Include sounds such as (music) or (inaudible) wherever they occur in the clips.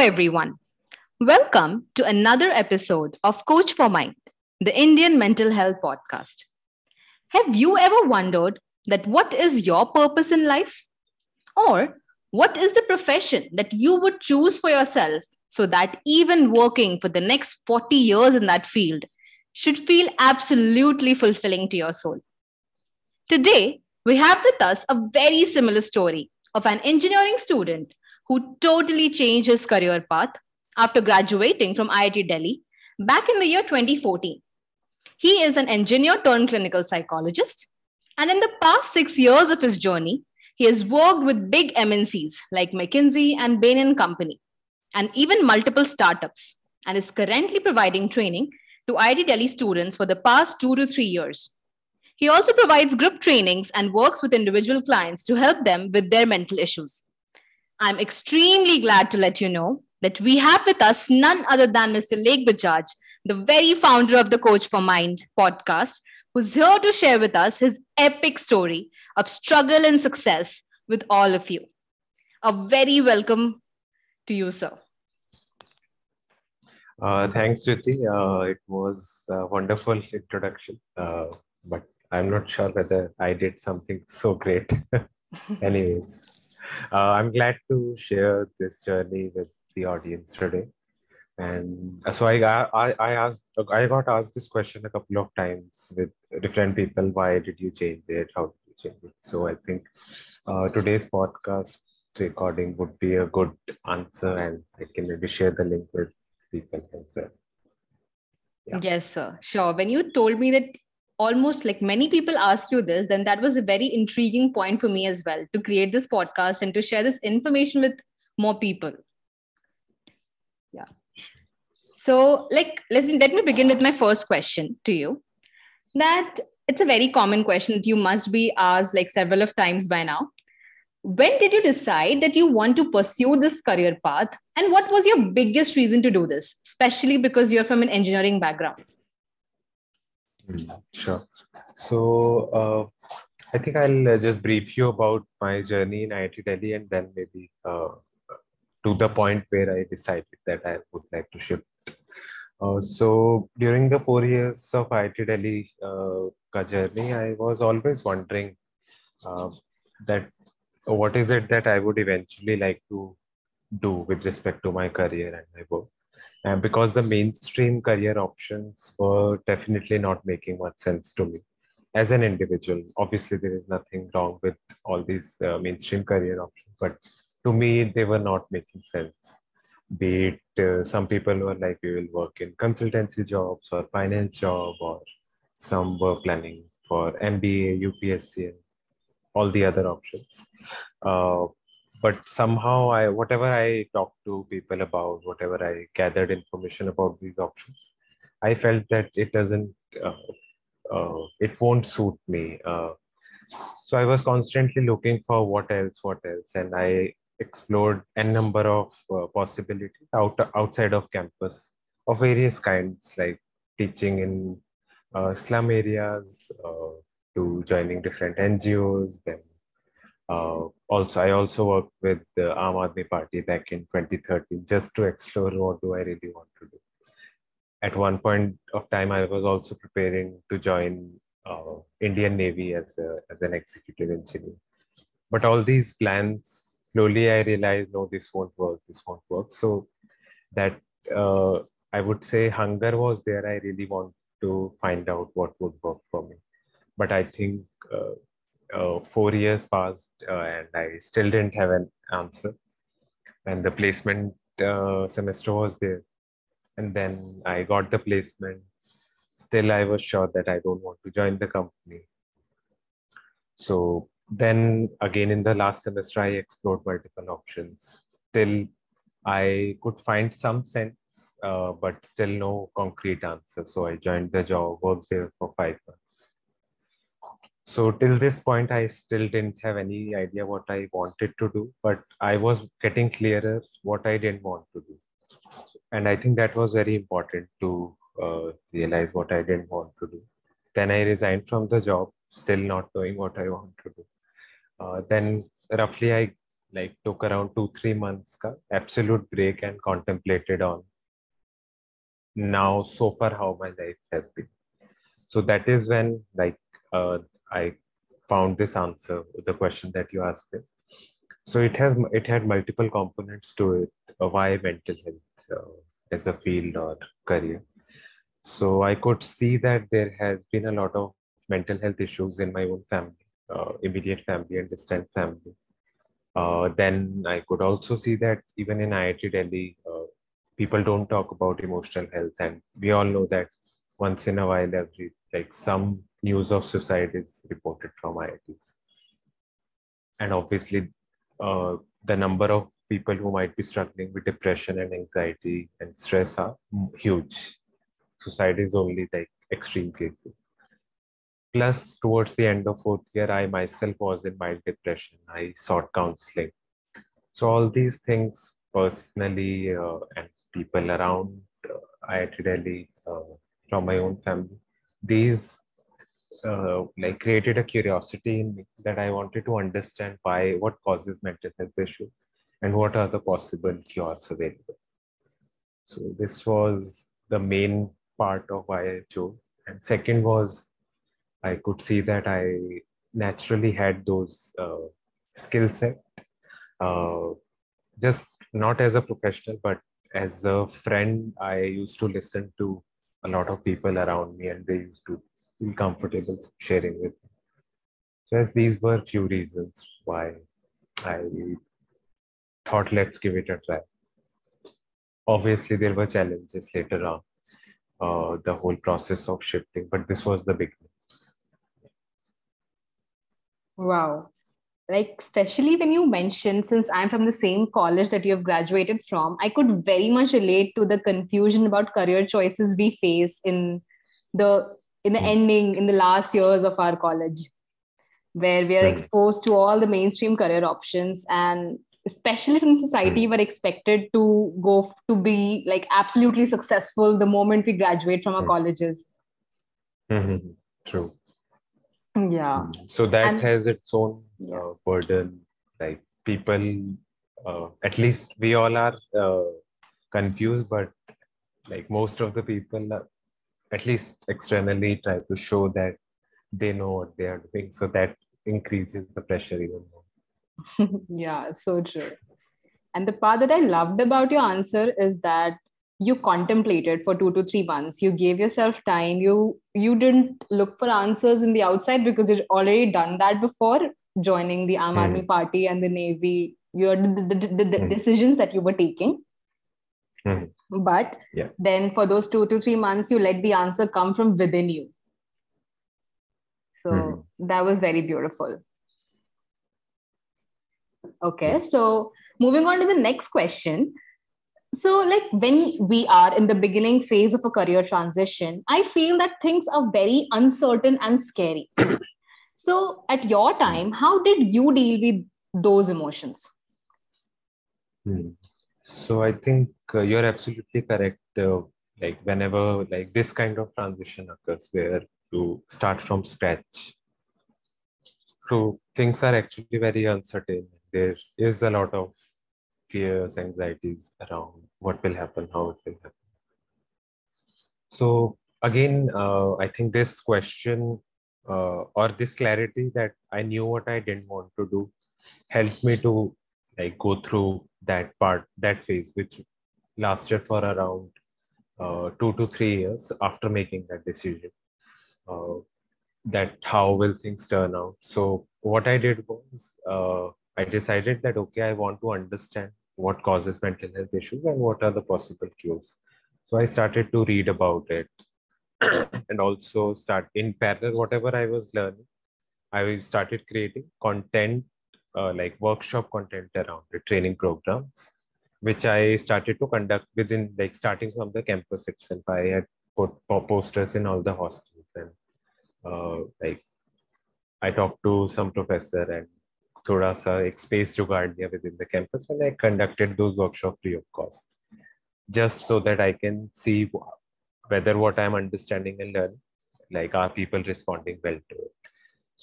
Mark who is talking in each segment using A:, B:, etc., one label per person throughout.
A: everyone. Welcome to another episode of Coach for Mind, the Indian Mental Health Podcast. Have you ever wondered that what is your purpose in life? Or what is the profession that you would choose for yourself so that even working for the next 40 years in that field should feel absolutely fulfilling to your soul? Today, we have with us a very similar story of an engineering student who totally changed his career path after graduating from IIT Delhi back in the year 2014. He is an engineer turned clinical psychologist. And in the past six years of his journey, he has worked with big MNCs like McKinsey and Bain Company, and even multiple startups, and is currently providing training to IIT Delhi students for the past two to three years. He also provides group trainings and works with individual clients to help them with their mental issues. I'm extremely glad to let you know that we have with us none other than Mr. Lekh Bajaj, the very founder of the Coach for Mind podcast, who's here to share with us his epic story of struggle and success with all of you. A very welcome to you, sir.
B: Uh, thanks, Jyoti. Uh, it was a wonderful introduction, uh, but I'm not sure whether I did something so great. (laughs) Anyways, uh, I'm glad to share this journey with the audience today. And so I, I, I asked, I got asked this question a couple of times with different people. Why did you change it? How did you change it? So I think uh, today's podcast recording would be a good answer, and I can maybe share the link with people as well.
A: Yeah. Yes, sir. Sure. When you told me that almost like many people ask you this, then that was a very intriguing point for me as well to create this podcast and to share this information with more people. Yeah. So, like, let me let me begin with my first question to you. That it's a very common question that you must be asked like several of times by now. When did you decide that you want to pursue this career path, and what was your biggest reason to do this, especially because you're from an engineering background?
B: Mm, sure. So uh, I think I'll uh, just brief you about my journey in IIT Delhi and then maybe uh, to the point where I decided that I would like to shift. Uh, so during the four years of IIT Delhi uh, journey, I was always wondering uh, that what is it that I would eventually like to do with respect to my career and my work and because the mainstream career options were definitely not making much sense to me as an individual. Obviously there is nothing wrong with all these uh, mainstream career options but to me they were not making sense. Be it uh, some people were like we will work in consultancy jobs or finance job or some were planning for mba upsc and all the other options. Uh, but somehow i whatever i talked to people about whatever i gathered information about these options i felt that it doesn't uh, uh, it won't suit me uh, so i was constantly looking for what else what else and i explored a number of uh, possibilities out, outside of campus of various kinds like teaching in uh, slum areas uh, to joining different ngos then uh, also, I also worked with the Aam Aadmi Party back in 2013 just to explore what do I really want to do. At one point of time, I was also preparing to join uh, Indian Navy as, a, as an executive engineer. But all these plans, slowly I realized, no, this won't work, this won't work. So that uh, I would say hunger was there. I really want to find out what would work for me. But I think uh, uh, four years passed uh, and I still didn't have an answer. And the placement uh, semester was there. And then I got the placement. Still, I was sure that I don't want to join the company. So then again, in the last semester, I explored multiple options. Still, I could find some sense, uh, but still no concrete answer. So I joined the job, worked there for five months so till this point i still didn't have any idea what i wanted to do but i was getting clearer what i didn't want to do. And i think that was very important to uh, realize what i didn't want to do. Then i resigned from the job still not knowing what i want to do. Uh, then roughly i like took around two three months ka absolute break and contemplated on now so far how my life has been. So that is when like uh, i found this answer the question that you asked me so it has it had multiple components to it uh, why mental health uh, as a field or career. So i could see that there has been a lot of mental health issues in my own family uh, immediate family and distant family. Uh, then I could also see that even in IIT Delhi, uh, people don't talk about emotional health, and we all know that once in a while, every like some news of suicide is reported from IITs, and obviously, uh, the number of people who might be struggling with depression and anxiety and stress are huge. Suicide is only like extreme cases. Plus towards the end of fourth year i myself was in mild depression. I sought counseling. So all these things personally uh, and people around uh, iit delhi uh, from my own family. These uh, like created a curiosity in me that i wanted to understand why what causes mental health issue, and what are the possible cures available so this was the main part of why i chose and second was I could see that I naturally had those uh, skill set, uh, just not as a professional, but as a friend. I used to listen to a lot of people around me, and they used to feel comfortable sharing with me. So, as these were few reasons why I thought, let's give it a try. Obviously, there were challenges later on, uh, the whole process of shifting, but this was the beginning.
A: Wow. Like, especially when you mentioned, since I'm from the same college that you have graduated from, I could very much relate to the confusion about career choices we face in the in the mm. ending in the last years of our college where we are mm. exposed to all the mainstream career options and especially from society mm. we're expected to go to be like absolutely successful the moment we graduate from our hmm. colleges
B: mm-hmm. true
A: yeah
B: so that and, has its own yeah. uh, burden like people uh, at least we all are uh, confused but like most of the people at least externally try to show that they know what they are doing. So that increases the pressure even
A: more. (laughs) Yeah so true. And the part that i loved about your answer is that you contemplated for two to three months. You gave yourself time. You you didn't look for answers in the outside because you'd already done that before joining the Aam Aadmi mm. party and the navy. You had the, the, the, the mm. decisions that you were taking.
B: Mm.
A: But
B: yeah.
A: then for those two to three months you let the answer come from within you so mm. that was very beautiful okay so moving on to the next question so like when we are in the beginning phase of a career transition i feel that things are very uncertain and scary (coughs) so at your time how did you deal with those emotions
B: hmm. So i think uh, you're absolutely correct uh, like whenever like this kind of transition occurs where you start from scratch so things are actually very uncertain there is a lot of fears, anxieties around what will happen, how it will happen. So again, uh, I think this question uh, or this clarity that I knew what I didn't want to do helped me to like go through that part, that phase, which lasted for around uh, two to three years after making that decision. Uh, that how will things turn out? So what I did was uh, I decided that okay, I want to understand what causes mental health issues and what are the possible cures. So I started to read about it (clears throat) and also start in parallel, whatever I was learning, I started creating content uh, like workshop content around the training programs, which I started to conduct within like starting from the campus itself. I had put posters in all the hostels and uh, like I talked to some professor and thoda sa ek space jugaad diya within the campus and I conducted those workshops free of cost just so that I can see whether what I'm understanding and learning like are people responding well to it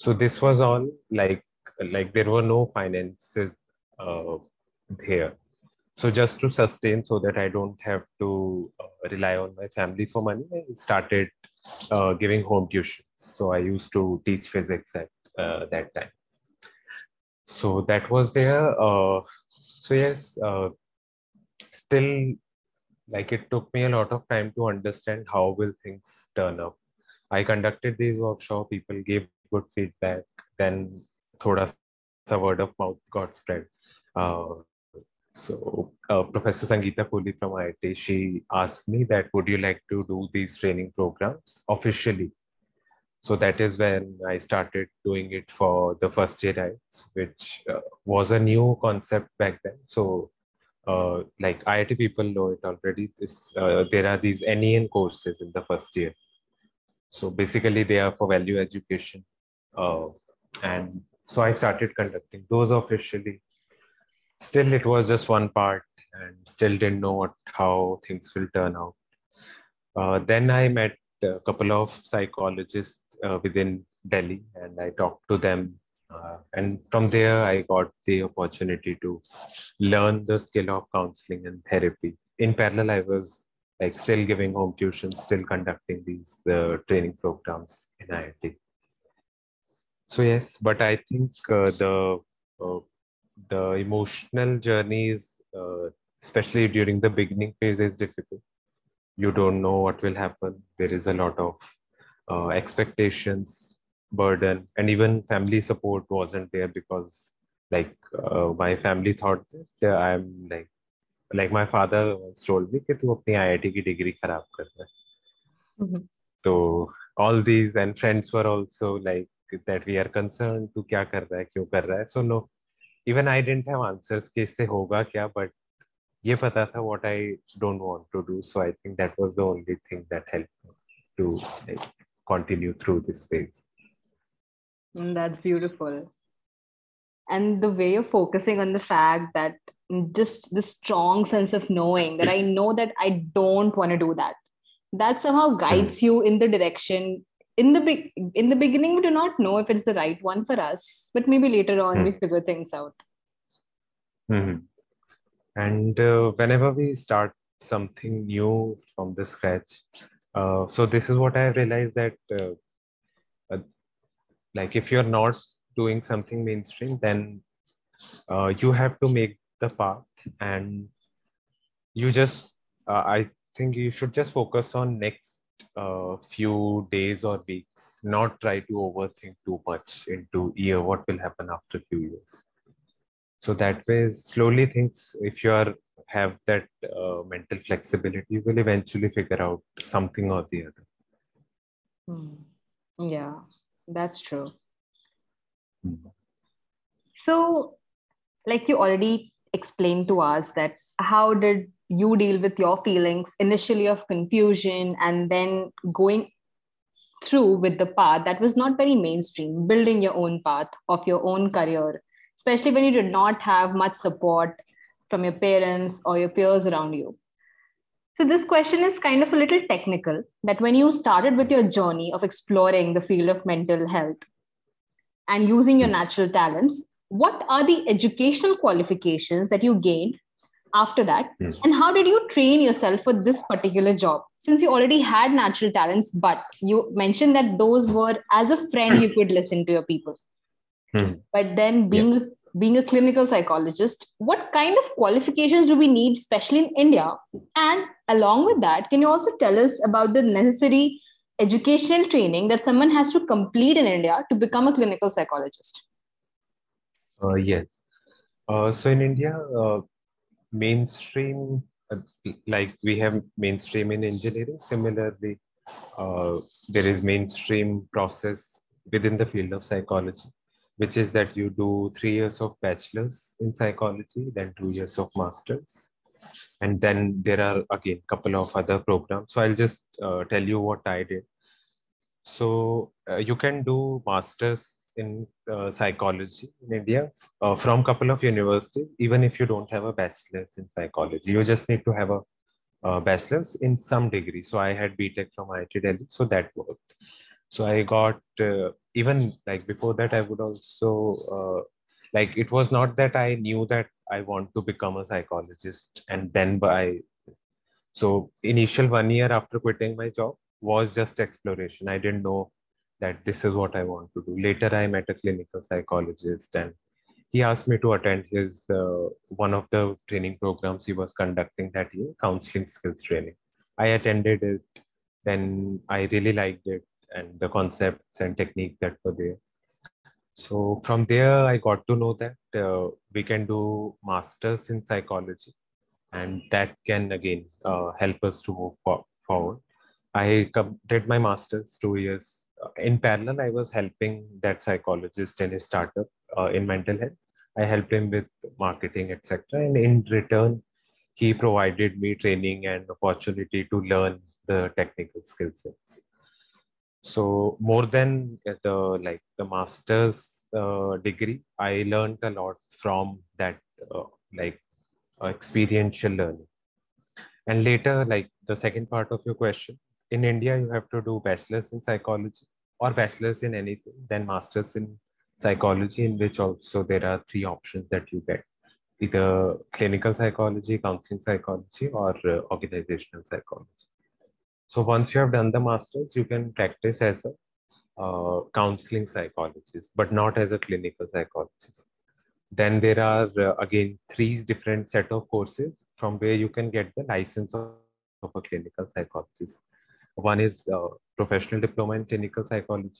B: so this was all like like there were no finances uh, here. So just to sustain, so that I don't have to uh, rely on my family for money, I started uh, giving home tuitions. So I used to teach physics at uh, that time. So that was there. Uh, so yes, uh, still, like it took me a lot of time to understand how will things turn up. I conducted these workshops. People gave good feedback. Then, thoda sa word of mouth got spread. Uh, so uh, Professor Sangeeta Kohli from IIT, she asked me that would you like to do these training programs officially? So that is when I started doing it for the first year which uh, was a new concept back then. So like IIT people know it already. This there are these NEN courses in the first year. So basically they are for value education. And so I started conducting. Those officially. Still it was just one part and still didn't know what how things will turn out. Uh, then i met a couple of psychologists uh, within delhi and i talked to them uh, and from there i got the opportunity to learn the skill of counseling and therapy. In parallel i was like still giving home tuition still conducting these uh, training programs in iit so yes but i think uh, the uh, the emotional journey is, uh, especially during the beginning phase, is difficult. You don't know what will happen. There is a lot of uh, expectations, burden, and even family support wasn't there because, like, uh, my family thought that I'm like, like my father once told me that you अपनी IIT की degree खराब कर रहा है. Mm-hmm. So all these and friends were also like that we are concerned तू क्या कर रहा है क्यों कर रहा है so no even I didn't have answers कि इससे होगा क्या बट ये पता था what I don't want to do so I think that was the only thing that help to like continue through this phase
A: mm, that's beautiful and the way you're focusing on the fact that just the strong sense of knowing that i know that i don't want to do that that somehow guides mm. you in the direction in the big in the beginning we do not know if it's the right one for us but maybe later on mm. we figure things out
B: mm-hmm. and uh, whenever we start something new from the scratch uh, so this is what i realized that uh, uh, like if you're not doing something mainstream then uh, you have to make the path and you just uh, i think you should just focus on next a few days or weeks, not try to overthink too much into year what will happen after a few years. So that way, slowly things, if you are have that uh, mental flexibility, you will eventually figure out something or the other.
A: Hmm. Yeah, that's true. Hmm. So, like you already explained to us that how did you deal with your feelings initially of confusion and then going through with the path that was not very mainstream building your own path of your own career especially when you did not have much support from your parents or your peers around you. So this question is kind of a little technical that when you started with your journey of exploring the field of mental health and using your natural talents what are the educational qualifications that you gained after that mm. and how did you train yourself for this particular job since you already had natural talents but you mentioned that those were as a friend you could listen to your people mm. but then being yeah. being a clinical psychologist what kind of qualifications do we need especially in india and along with that can you also tell us about the necessary educational training that someone has to complete in india to become a clinical psychologist
B: uh, yes uh, so in india uh, mainstream, uh, like we have mainstream in engineering, similarly, uh, there is mainstream process within the field of psychology, which is that you do three years of bachelor's in psychology, then two years of master's. And then there are again a couple of other programs. So I'll just uh, tell you what I did. So uh, you can do master's in uh, psychology in India uh, from couple of universities, even if you don't have a bachelor's in psychology. You just need to have a, a bachelor's in some degree. So I had BTech from IIT Delhi, so that worked. So I got uh, even like before that, I would also uh, like it was not that I knew that I want to become a psychologist and then by so initial one year after quitting my job was just exploration. I didn't know that this is what I want to do. Later, I met a clinical psychologist and he asked me to attend his uh, one of the training programs he was conducting that year, counseling skills training. I attended it, then I really liked it and the concepts and techniques that were there. So from there, I got to know that uh, we can do masters in psychology, and that can again uh, help us to move for- forward. I did my masters two years. In parallel, I was helping that psychologist in his startup uh, in mental health. I helped him with marketing, etc. And in return, he provided me training and opportunity to learn the technical skill sets so more than the like the master's uh, degree i learned a lot from that uh, like experiential learning and later like the second part of your question in india you have to do bachelor's in psychology or bachelor's in anything then master's in psychology in which also there are three options that you get either clinical psychology counseling psychology or uh, organizational psychology so once you have done the masters, you can practice as a uh, counseling psychologist, but not as a clinical psychologist. Then there are uh, again three different set of courses from where you can get the license of, of a clinical psychologist. One is uh, professional diploma in clinical psychology,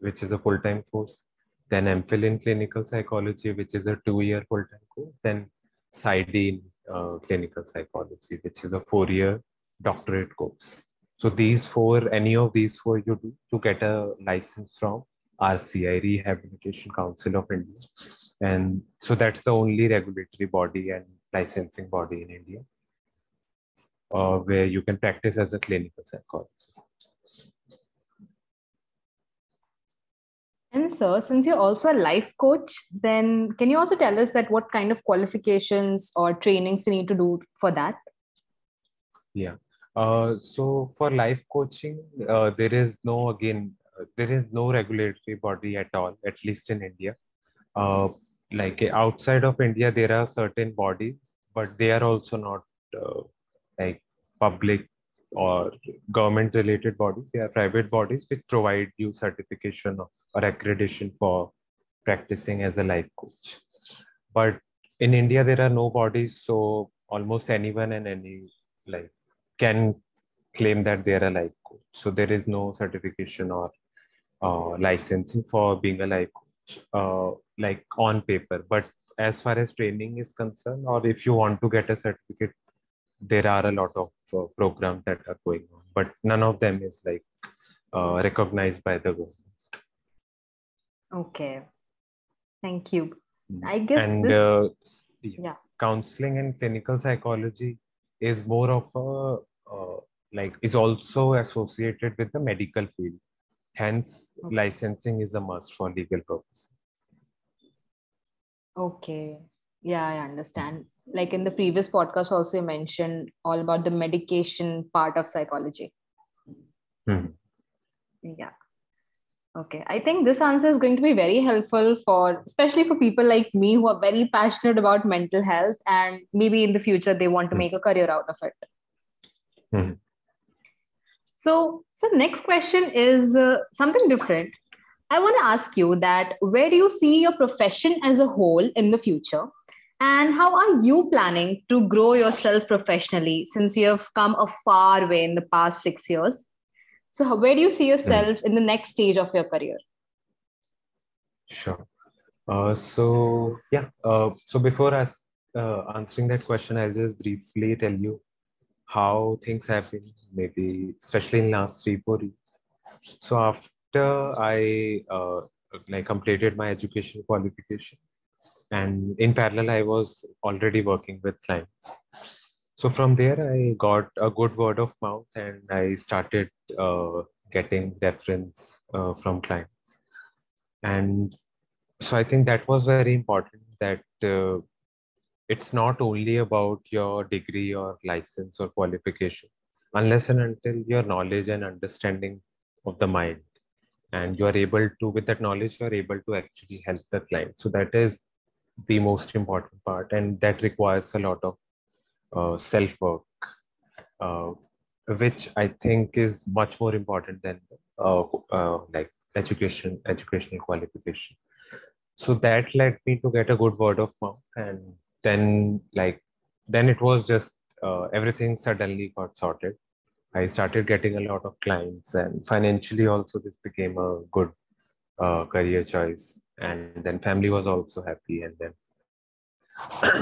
B: which is a full-time course. Then MPhil in clinical psychology, which is a two-year full-time course. Then PsyD in uh, clinical psychology, which is a four-year doctorate course. So these four, any of these four you do to get a license from RCI, Rehabilitation Council of India. And so that's the only regulatory body and licensing body in India uh, where you can practice as a clinical psychologist.
A: And sir, since you're also a life coach, then can you also tell us that what kind of qualifications or trainings we need to do for that?
B: Yeah. Uh, so for life coaching, uh, there is no again, uh, there is no regulatory body at all, at least in India. Uh, like outside of India, there are certain bodies, but they are also not uh, like public or government related bodies. They are private bodies which provide you certification or accreditation for practicing as a life coach. But in India, there are no bodies, so almost anyone and any like can claim that they are a life coach. So there is no certification or uh, licensing for being a life coach, uh, like on paper. But as far as training is concerned, or if you want to get a certificate, there are a lot of uh, programs that are going on, but none of them is like uh, recognized by the government.
A: Okay, thank you. Hmm. I guess
B: and
A: this...
B: Uh, yeah. counseling and clinical psychology is more of a uh, like is also associated with the medical field. Hence, okay. licensing is a must for legal purpose.
A: Okay. Yeah, I understand. Like in the previous podcast, also you mentioned all about the medication part of psychology.
B: Mm-hmm.
A: Yeah. Okay. I think this answer is going to be very helpful for, especially for people like me who are very passionate about mental health and maybe in the future they want to hmm. make a career out of it.
B: Mm-hmm.
A: So, so next question is uh, something different. I want to ask you that where do you see your profession as a whole in the future? And how are you planning to grow yourself professionally since you have come a far way in the past six years? So, where do you see yourself in the next stage of your career?
B: Sure. Uh, so, yeah. Uh, so, before us uh, answering that question, I'll just briefly tell you how things have been, maybe especially in last three, four years. So after I uh, like completed my education qualification, and in parallel, I was already working with clients. So from there, I got a good word of mouth, and I started uh, getting reference uh, from clients. And so I think that was very important that uh, it's not only about your degree or license or qualification unless and until your knowledge and understanding of the mind and you are able to with that knowledge you are able to actually help the client so that is the most important part, and that requires a lot of uh, self work, uh, which I think is much more important than uh, uh, like education, educational qualification. So that led me to get a good word of mouth, and then like then it was just uh, everything suddenly got sorted. I started getting a lot of clients, and financially also this became a good uh, career choice And then family was also happy. And then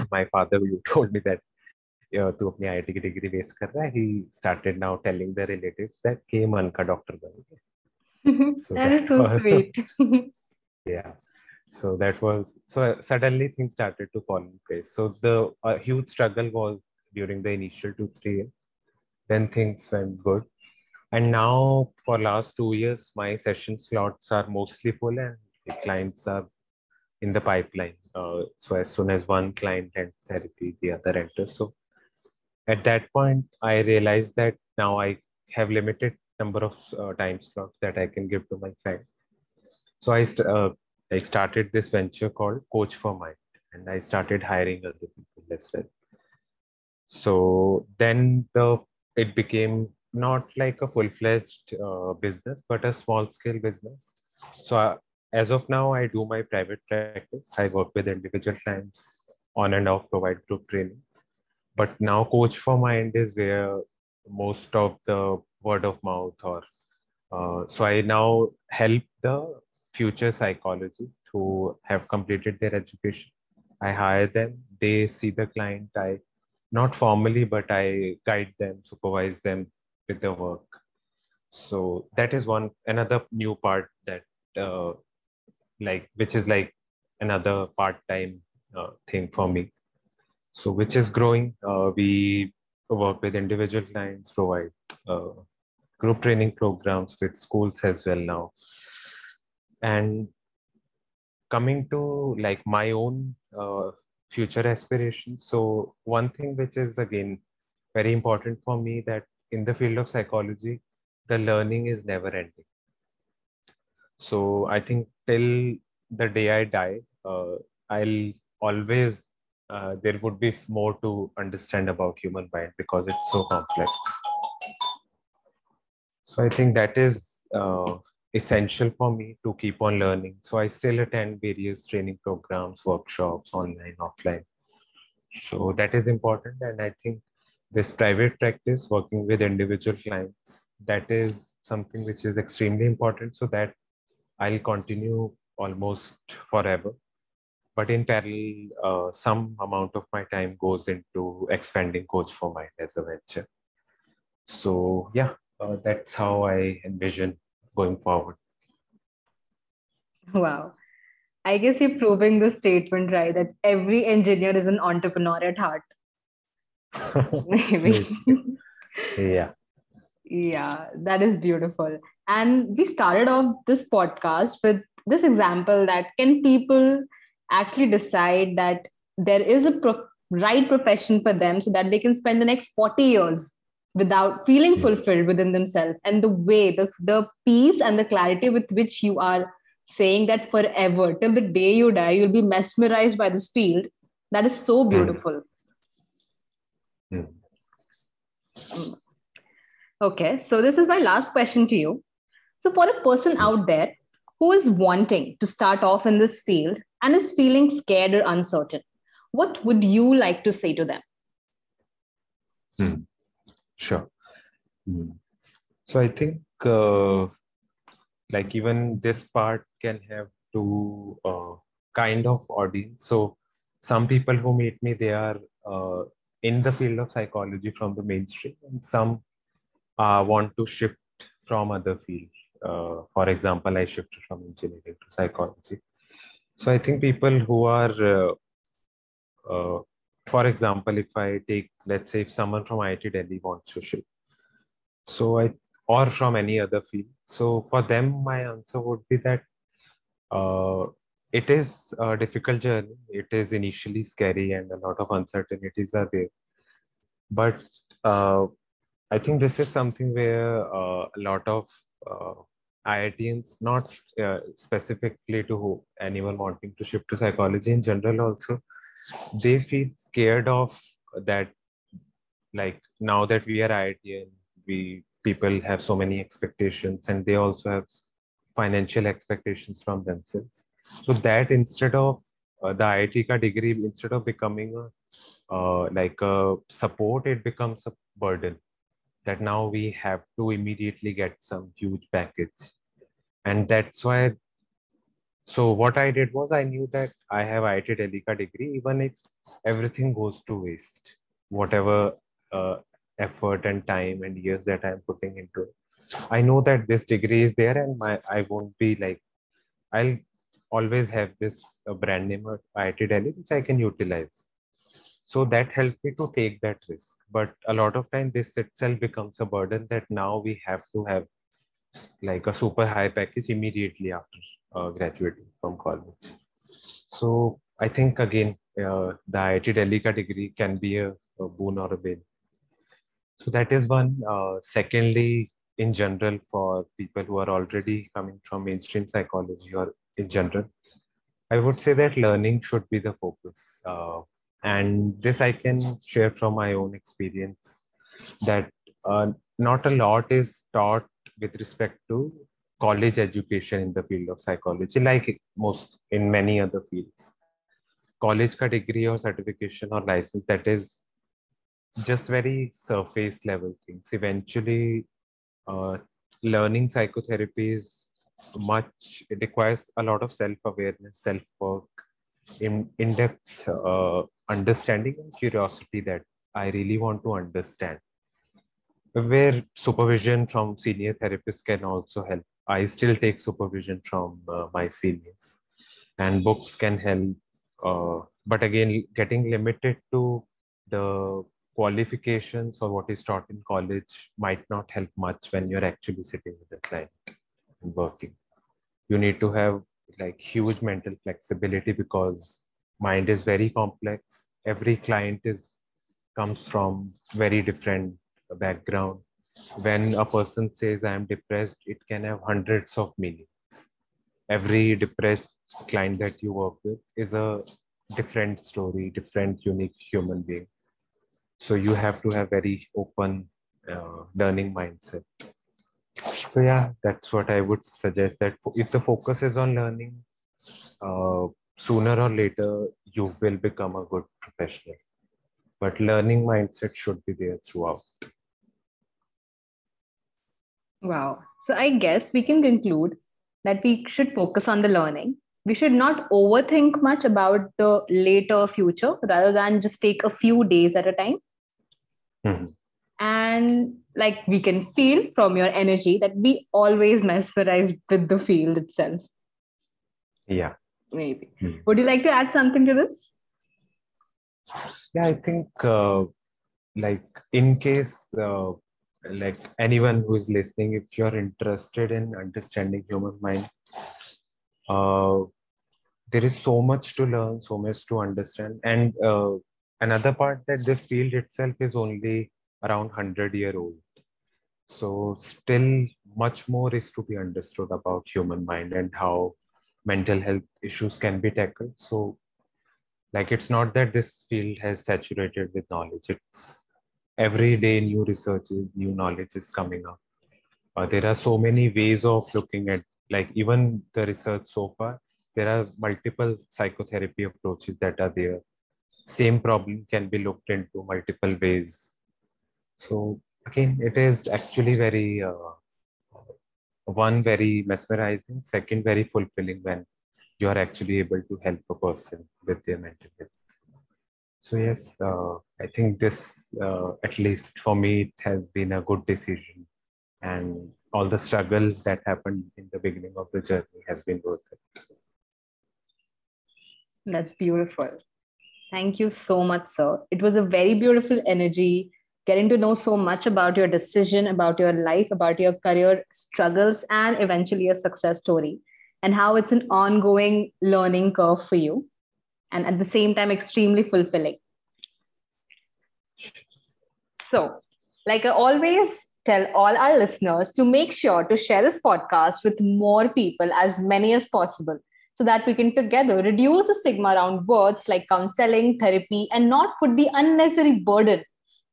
B: (clears throat) my father you told me that uh, तू अपनी IIT की degree west कर रहा है he started now telling the relatives that के मन का doctor बन
A: so that, that is so was, sweet (laughs)
B: yeah so that was so suddenly things started to fall in place so the uh, huge struggle was during the initial two three years then things went good and now for last two years my session slots are mostly full and the clients are in the pipeline. Uh, so as soon as one client ends therapy the other enters. So at that point i realized that now i have limited number of uh, time slots that i can give to my clients so i uh, i started this venture called coach for mind and i started hiring other people as well. So then the it became not like a full-fledged uh, business but a small scale business. So uh, as of now i do my private practice. I work with individual clients on and off provide group trainings. But now coach for mind is where most of the word of mouth or uh, so i now help the future psychologists who have completed their education. I hire them. They see the client. I not formally, but I guide them, supervise them with the work. So that is one another new part that uh, like which is like another part-time uh, thing for me. So which is growing. Uh, we work with individual clients, provide uh, group training programs with schools as well now. And coming to like my own uh, future aspirations. So one thing which is again very important for me that in the field of psychology, the learning is never ending. So I think till the day I die, uh, I'll always uh, there would be more to understand about human mind because it's so complex. So I think that is uh, essential for me to keep on learning. So I still attend various training programs, workshops, online, offline. So that is important. And I think this private practice, working with individual clients, that is something which is extremely important so that I'll continue almost forever. But in parallel, uh, some amount of my time goes into expanding Coach for Mind as a venture. So yeah, uh, that's how I envision going forward.
A: Wow. I guess you're proving the statement right that every engineer is an entrepreneur at heart. (laughs) Maybe.
B: yeah. (laughs)
A: Yeah, that is beautiful. And we started off this podcast with this example that can people actually decide that there is a pro- right profession for them so that they can spend the next 40 years without feeling fulfilled within themselves and the way the, the peace and the clarity with which you are saying that forever till the day you die you'll be mesmerized by this field that is so hmm. beautiful.
B: Mm.
A: okay so this is my last question to you so for a person out there who is wanting to start off in this field and is feeling scared or uncertain what would you like to say to them
B: mm. Sure. Mm. So I think uh, like even this part can have two uh, kind of audience. So some people who meet me, they are uh, in the field of psychology from the mainstream, and some uh, want to shift from other fields. Uh, for example, I shifted from engineering to psychology. So I think people who are uh, uh, for example, if I take, let's say, if someone from IIT Delhi wants to shift, so I, or from any other field. So for them, my answer would be that uh, it is a difficult journey. It is initially scary and a lot of uncertainties are there. But uh, I think this is something where uh, a lot of uh, IITians, not uh, specifically to anyone wanting to shift to psychology in general, also, they feel scared of that. Like now that we are IITian, we people have so many expectations, and they also have financial expectations from themselves. So that instead of uh, the IIT ka degree, instead of becoming a uh, like a support, it becomes a burden that now we have to immediately get some huge package. And that's why. So what I did was I knew that I have IIT Delhi ka degree, even if everything goes to waste, whatever uh, effort and time and years that I'm putting into it. I know that this degree is there and my I won't be like I'll always have this uh, brand name at IIT Delhi which I can utilize. So that helped me to take that risk. But a lot of time this itself becomes a burden that now we have to have like a super high package immediately after uh, graduating from college. So I think again uh, the IIT Delhi degree can be a, a boon or a bane. So that is one. Uh, secondly, in general, for people who are already coming from mainstream psychology or in general, I would say that learning should be the focus. Uh, and this I can share from my own experience that uh, not a lot is taught with respect to college education in the field of psychology, like most in many other fields. College ka degree or certification or license that is just very surface level things. Eventually, uh, learning psychotherapy is much, it requires a lot of self awareness, self work, in, in depth uh, understanding and curiosity that I really want to understand. Where supervision from senior therapists can also help. I still take supervision from uh, my seniors, and books can help. Uh, but again, getting limited to the qualifications or what is taught in college might not help much when you're actually sitting with the client and working. You need to have like huge mental flexibility because mind is very complex. Every client is comes from very different background. When a person says I am depressed, it can have hundreds of meanings. Every depressed client that you work with is a different story, different unique human being so you have to have very open uh, learning mindset so yeah that's what i would suggest that if the focus is on learning uh, sooner or later you will become a good professional but learning mindset should be there throughout
A: wow. So i guess we can conclude that we should focus on the learning. We should not overthink much about the later future rather than just take a few days at a time.
B: Mhm.
A: and like we can feel from your energy that we always mesmerize with the field itself.
B: Yeah.
A: Maybe.
B: Hmm.
A: would you like to add something to this?
B: Yeah i think uh, like in case uh, like anyone who is listening if you're interested in understanding human mind uh, there is so much to learn so much to understand. And uh, another part that this field itself is only around 100 year old. So still much more is to be understood about human mind and how mental health issues can be tackled. So like it's not that this field has saturated with knowledge. It's every day new research new knowledge is coming up. Uh, there are so many ways of looking at like even the research so far there are multiple psychotherapy approaches that are there. Same problem can be looked into multiple ways. So again it is actually very uh, one very mesmerizing second very fulfilling when you are actually able to help a person with their mental health so yes uh, i think this uh, at least for me it has been a good decision. And all the struggle that happened in the beginning of the journey has been worth it.
A: That's beautiful. Thank you so much sir. It was a very beautiful energy getting to know so much about your decision about your life about your career struggles and eventually a success story and how it's an ongoing learning curve for you and at the same time extremely fulfilling so like i always tell all our listeners to make sure to share this podcast with more people, as many as possible, so that we can together reduce the stigma around words like counseling, therapy, and not put the unnecessary burden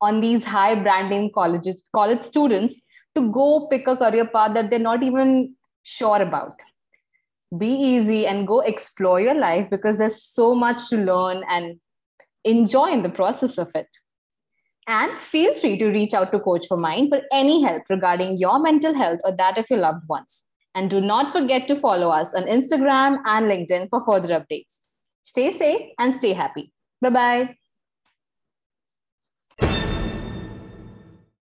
A: on these high branding colleges, college students to go pick a career path that they're not even sure about. Be easy and go explore your life because there's so much to learn and enjoy in the process of it. And feel free to reach out to Coach for Mind for any help regarding your mental health or that of your loved ones. And do not forget to follow us on Instagram and LinkedIn for further updates. Stay safe and stay happy. Bye bye.